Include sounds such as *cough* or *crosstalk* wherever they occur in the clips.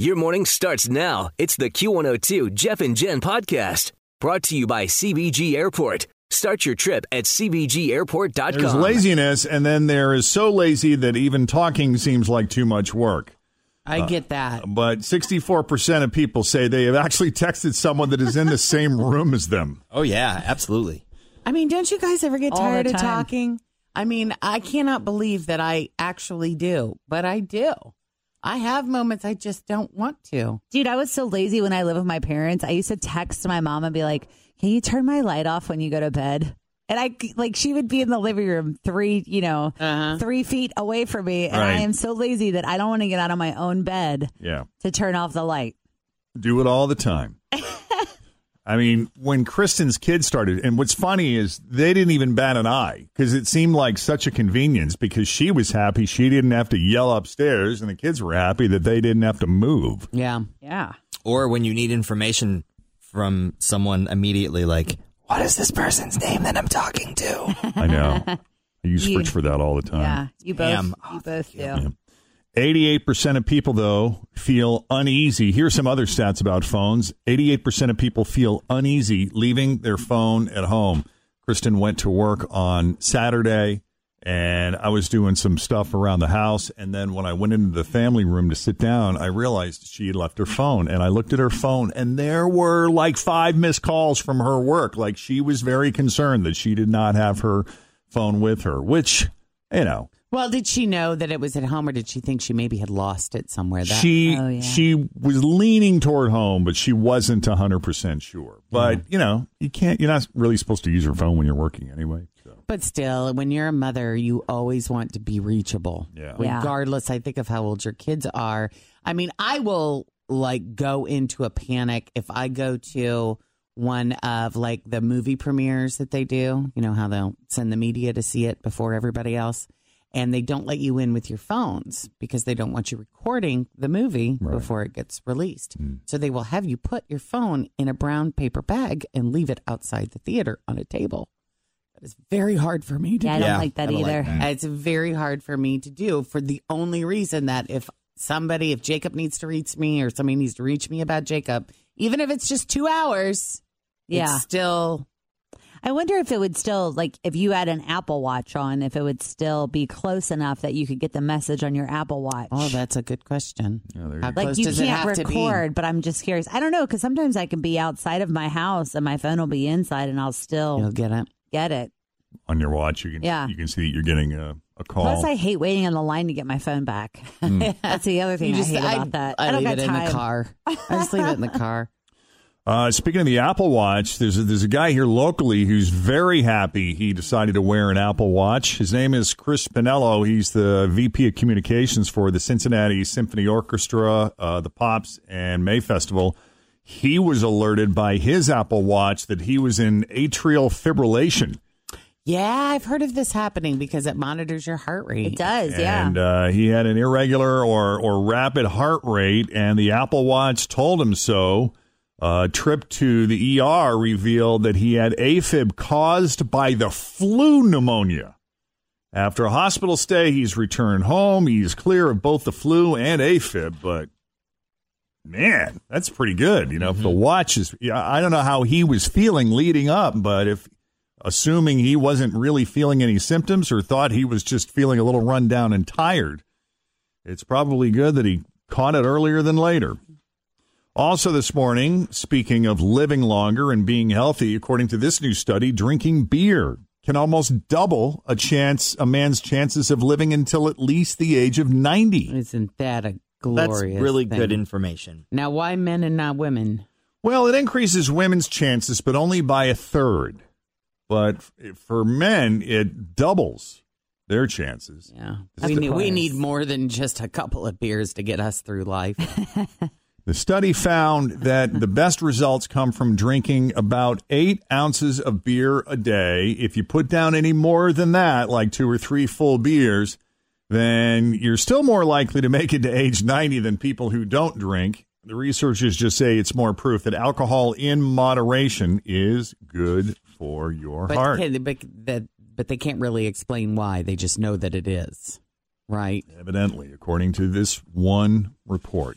Your morning starts now. It's the Q102 Jeff and Jen podcast brought to you by CVG Airport. Start your trip at CVGAirport.com. There's laziness, and then there is so lazy that even talking seems like too much work. I uh, get that. But 64% of people say they have actually texted someone that is in the *laughs* same room as them. Oh, yeah, absolutely. I mean, don't you guys ever get All tired of talking? I mean, I cannot believe that I actually do, but I do. I have moments I just don't want to. Dude, I was so lazy when I lived with my parents. I used to text my mom and be like, "Can you turn my light off when you go to bed?" And I like she would be in the living room three, you know, Uh-huh. three feet away from me, and Right. I am so lazy that I don't want to get out of my own bed Yeah. to turn off the light. Do it all the time. *laughs* I mean, when Kristen's kids started, and what's funny is they didn't even bat an eye because it seemed like such a convenience because she was happy she didn't have to yell upstairs, and the kids were happy that they didn't have to move. Yeah. Yeah, Or when you need information from someone immediately, like, what is this person's name that I'm talking to? I know. *laughs* I use You- Fritz for that all the time. yeah, you both, Damn. you oh, both do. 88% of people, though, feel uneasy. Here's some other stats about phones 88% of people feel uneasy leaving their phone at home. Kristen went to work on Saturday, and I was doing some stuff around the house. And then when I went into the family room to sit down, I realized she had left her phone. And I looked at her phone, and there were like five missed calls from her work. Like she was very concerned that she did not have her phone with her, which, you know. Well, did she know that it was at home, or did she think she maybe had lost it somewhere? That she Oh, yeah. she was leaning toward home, but she wasn't hundred percent sure. But you know, you can't. You're not really supposed to use your phone when you're working anyway. So. But still, when you're a mother, you always want to be reachable. Yeah. Yeah. Regardless, I think of how old your kids are. I mean, I will like go into a panic if I go to one of like the movie premieres that they do. You know how they'll send the media to see it before everybody else. And they don't let you in with your phones because they don't want you recording the movie before it gets released. Hmm. So they will have you put your phone in a brown paper bag and leave it outside the theater on a table. That is very hard for me to Yeah, I do. don't Yeah, like that don't like either. that. It's very hard for me to do for the only reason that if somebody, if Jacob needs to reach me or somebody needs to reach me about Jacob, even if it's just two hours, Yeah. it's still I wonder if it would still like if you had an Apple Watch on, if it would still be close enough that you could get the message on your Apple Watch. Oh, that's a good question. there you How go. like close you does it can't have to be? record, but I'm just curious. I don't know because sometimes I can be outside of my house and my phone will be inside, and I'll still You'll get it. get it. On your watch, you can Yeah. you can see that you're getting a, a call. Plus, I hate waiting on the line to get my phone back. Hmm. *laughs* That's the other thing You I hate about that. I, don't leave got it time. in the car. I just leave it in the car. *laughs* Uh, speaking of the Apple Watch, there's a, there's a guy here locally who's very happy he decided to wear an Apple Watch. His name is Chris Pinello. He's the VP of Communications for the Cincinnati Symphony Orchestra, uh, the Pops, and May Festival. He was alerted by his Apple Watch that he was in atrial fibrillation. Yeah, I've heard of this happening because it monitors your heart rate. It does, yeah. And uh, he had an irregular or, or rapid heart rate, and the Apple Watch told him so. A trip to the ER revealed that he had AFib caused by the flu pneumonia. After a hospital stay, he's returned home. He's clear of both the flu and AFib, but man, that's pretty good. You know, if the watch is, I don't know how he was feeling leading up, but if assuming he wasn't really feeling any symptoms or thought he was just feeling a little run down and tired, it's probably good that he caught it earlier than later. Also, this morning, speaking of living longer and being healthy, according to this new study, drinking beer can almost double a chance a man's chances of living until at least the age of 90. Isn't that a glorious That's glorious? really thing? good information. Now, why men and not women? Well, it increases women's chances, but only by a third. But for men, it doubles their chances. Yeah, That's we need, we need more than just a couple of beers to get us through life. *laughs* The study found that the best results come from drinking about eight ounces of beer a day. If you put down any more than that, like two or three full beers, then you're still more likely to make it to age 90 than people who don't drink. The researchers just say it's more proof that alcohol in moderation is good for your but, heart. but that but they can't really explain why. They just know that it is, right? Evidently, according to this one report.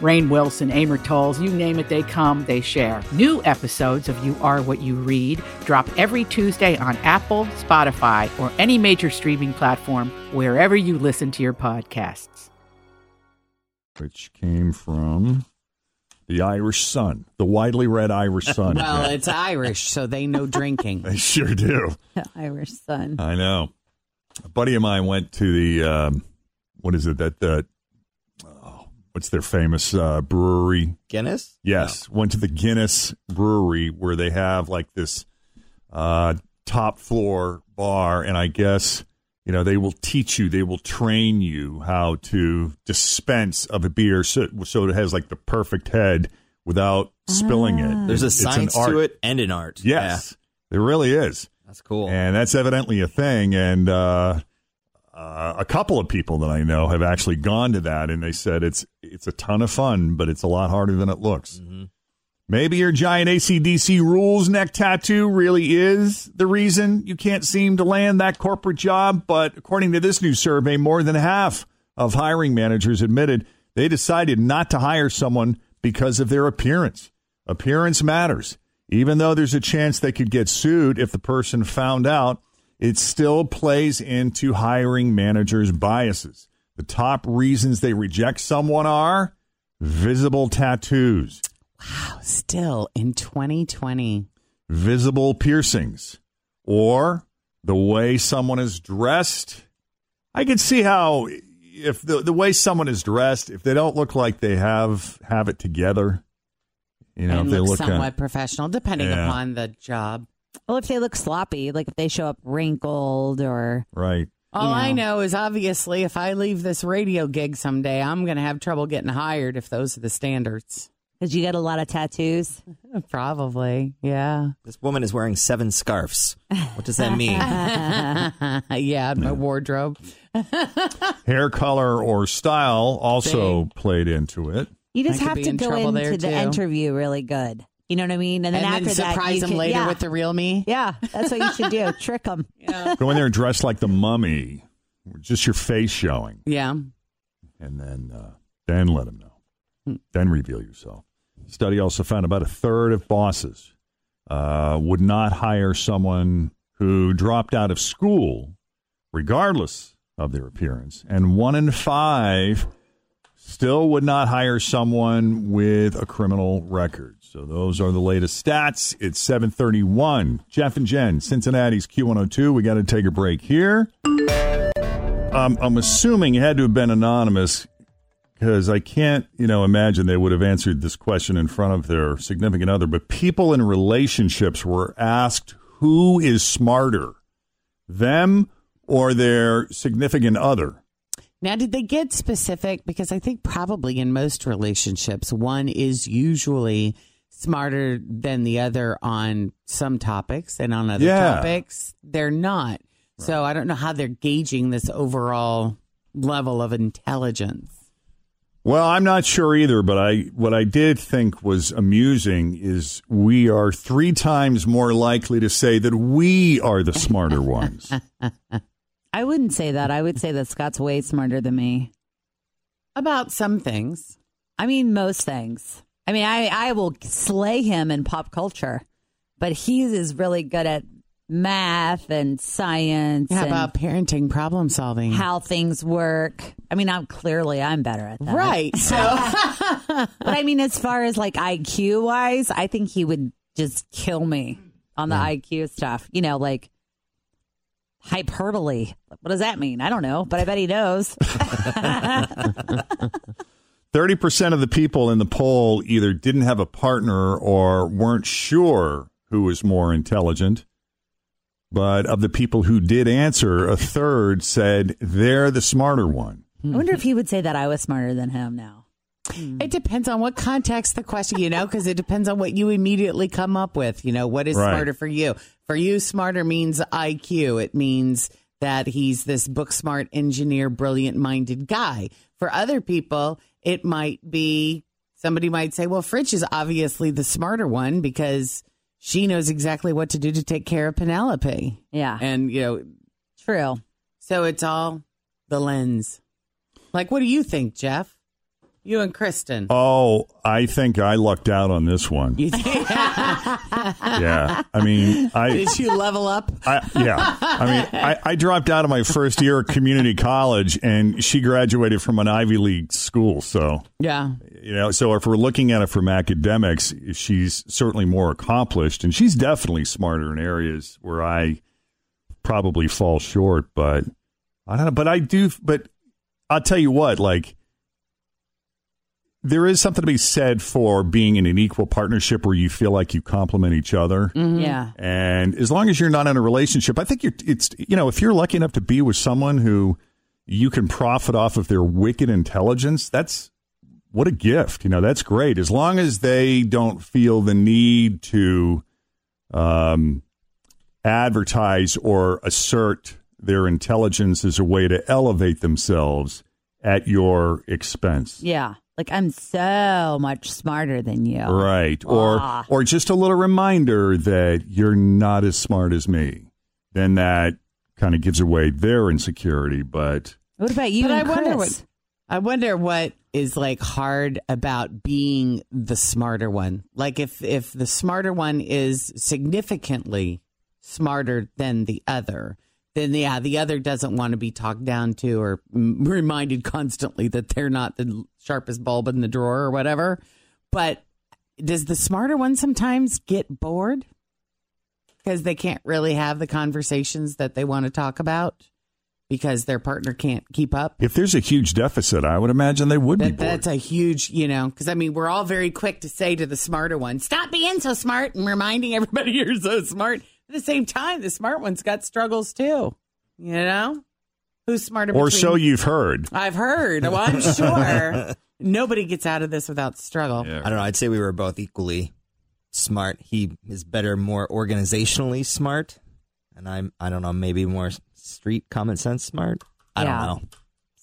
Rainn Wilson, Amor Towles, you name it, they come, they share. New episodes of You Are What You Read drop every Tuesday on Apple, Spotify, or any major streaming platform wherever you listen to your podcasts. which came from the Irish Sun, the widely read Irish Sun. *laughs* Well, it's Irish, so they know *laughs* drinking. they sure do. Irish Sun. I know. A buddy of mine went to the um, what is it that the what's their famous uh, brewery? Guinness? Yes, went to the Guinness Brewery where they have like this uh, top floor bar, and I guess you know they will teach you, they will train you how to dispense of a beer, so, so it has like the perfect head without spilling it. There's a science to it and an art. Yes, there really is. That's cool. And that's evidently a thing. And uh, uh, a couple of people that I know have actually gone to that, and they said it's it's a ton of fun, but it's a lot harder than it looks. Maybe your giant ACDC rules neck tattoo really is the reason you can't seem to land that corporate job. But according to this new survey, more than half of hiring managers admitted they decided not to hire someone because of their appearance. Appearance matters. Even though there's a chance they could get sued if the person found out, it still plays into hiring managers' biases. The top reasons they reject someone are visible tattoos, Wow, Still in 2020. visible piercings, or the way someone is dressed. I can see how if the the way someone is dressed, if they don't look like they have have it together, you know, and if they look look uh, somewhat kind of, professional, depending Yeah. upon the job. Well, if they look sloppy, like if they show up wrinkled or right. All I know. know is obviously if I leave this radio gig someday, I'm going to have trouble getting hired if those are the standards. because you got a lot of tattoos. *laughs* Probably, yeah. This woman is wearing seven scarves. What does that mean? *laughs* yeah, my wardrobe. *laughs* Hair color or style also played into it. You just I have to in go into there, the too. interview really good. You know what I mean? And then and after then that, surprise them can- later yeah. with the real me. Yeah, that's what you should do. *laughs* Trick them. Go in there dressed like the mummy, just your face showing, Yeah. and then uh, then let them know. Then reveal yourself. Study also found about a third of bosses uh, would not hire someone who dropped out of school, regardless of their appearance, and one in five still would not hire someone with a criminal record. So those are the latest stats. It's 731. Jeff and Jen, Cincinnati's Q102. We got to take a break here. Um, I'm assuming it had to have been anonymous because I can't, you know, imagine they would have answered this question in front of their significant other. But people in relationships were asked who is smarter, them or their significant other. Now, did they get specific? Because I think probably in most relationships, one is usually smarter than the other on some topics, and on other Yeah. topics, they're not. So I don't know how they're gauging this overall level of intelligence. Well, I'm not sure either, but I what I did think was amusing is we are three times more likely to say that we are the smarter ones. *laughs* I wouldn't say that. I would say that Scott's way smarter than me. About some things. I mean, most things. I mean, I, I will slay him in pop culture, but he is really good at math and science How and about parenting problem solving? how things work. I mean, I'm clearly I'm better at that. right. *laughs* So But I mean, as far as like IQ wise, I think he would just kill me on the IQ stuff. You know, like hyperbole. What does that mean? I don't know, but I bet he knows. *laughs* 30% of the people in the poll either didn't have a partner or weren't sure who was more intelligent. But of the people who did answer, a third said they're the smarter one. I wonder if he would say that I was smarter than him now. It depends on what context the question, you know, because it depends on what you immediately come up with. You know, what is Right. smarter for you? For you, smarter means IQ. It means that he's this book smart engineer, brilliant minded guy. For other people, it might be somebody might say, well, Fritch is obviously the smarter one because she knows exactly what to do to take care of Penelope. Yeah. And, you know, True. so it's all the lens. Like, what do you think, Jeff? You and Kristen. Oh, I think I lucked out on this one. *laughs* Yeah. I mean, I. Did you level up? I, yeah, I mean, I, I dropped out of my first year at community college, and she graduated from an Ivy League school. So, Yeah. you know, so if we're looking at it from academics, she's certainly more accomplished, and she's definitely smarter in areas where I probably fall short. But I don't know. But I do. But I'll tell you what, like. There is something to be said for being in an equal partnership where you feel like you complement each other. Yeah. And as long as you're not in a relationship, I think you're, it's, you know, if you're lucky enough to be with someone who you can profit off of their wicked intelligence, that's what a gift. You know, that's great. As long as they don't feel the need to um, advertise or assert their intelligence as a way to elevate themselves at your expense. Yeah. Like I'm so much smarter than you. Right. Or Ah. or just a little reminder that you're not as smart as me. Then that kind of gives away their insecurity, but What about you But and I wonder Chris? what I wonder what is like hard about being the smarter one. Like if if the smarter one is significantly smarter than the other, then yeah, the other doesn't want to be talked down to or reminded constantly that they're not the sharpest bulb in the drawer or whatever. But does the smarter one sometimes get bored because they can't really have the conversations that they want to talk about because their partner can't keep up? if there's a huge deficit, I would imagine they would be bored. that's a huge, you know, because I mean, we're all very quick to say to the smarter one, stop being so smart and reminding everybody *laughs* you're so smart. At the same time, the smart one's got struggles too, you know? Who's smarter? or between- so you've heard. I've heard. Well, I'm *laughs* sure nobody gets out of this without struggle. I don't know. I'd say we were both equally smart. He is better, more organizationally smart, and I'm I don't know, maybe more street common sense smart. I Yeah. don't know.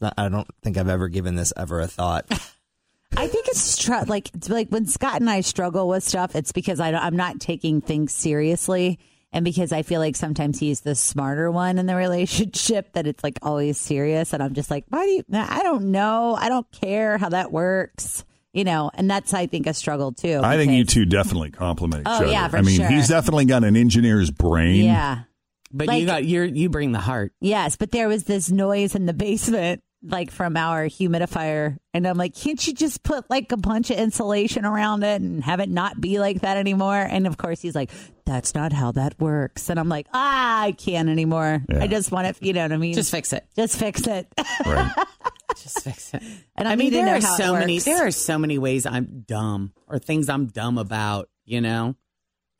Not, I don't think I've ever given this ever a thought. *laughs* I think it's tr- like it's like when Scott and I struggle with stuff, it's because I don't, I'm not taking things seriously, and because I feel like sometimes he's the smarter one in the *laughs* relationship. That it's like always serious, and I'm just like, why do you? I don't know. I don't care how that works. You know, and that's I think a struggle too. I think you because- two definitely complement each Oh, other. yeah, for I mean, sure. he's definitely got an engineer's brain. Yeah. But Like- you got you you bring the heart. Yes, but there was this noise in the basement, like from our humidifier, and I'm like, can't you just put like a bunch of insulation around it and have it not be like that anymore? And of course, he's like, that's not how that works. And I'm like, ah, I can't anymore. Yeah. I just want to, you know what I mean? Just fix it. just fix it. Right. *laughs* Just fix it. And I I mean, there are so many. There are so many ways I'm dumb or things I'm dumb about. You know,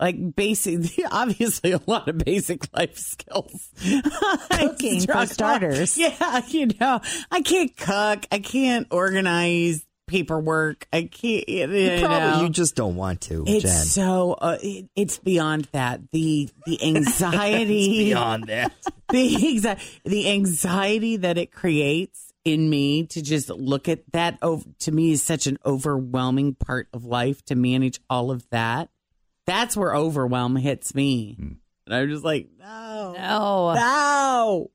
like basic. *laughs* Obviously, a lot of basic life skills. *laughs* Cooking, for starters. Yeah, you know, I can't cook. I can't organize paperwork. I can't. You, Probably know. you just don't want to, It's Jen. so. Uh, it, it's beyond that. The the *laughs* anxiety Beyond that. the anxiety, the anxiety that it creates in me to just look at that. ov- To me, is such an overwhelming part of life to manage all of that. That's where overwhelm hits me, and I'm just like, no, No. no.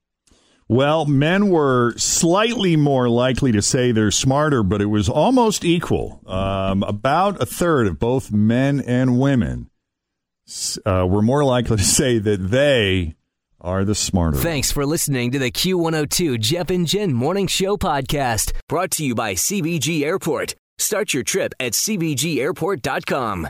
Well, men were slightly more likely to say they're smarter, but it was almost equal. Um, about a third of both men and women uh, were more likely to say that they are the smarter. Thanks for listening to the Q102 Jeff and Jen Morning Show podcast, brought to you by CVG Airport. Start your trip at CVGAirport.com.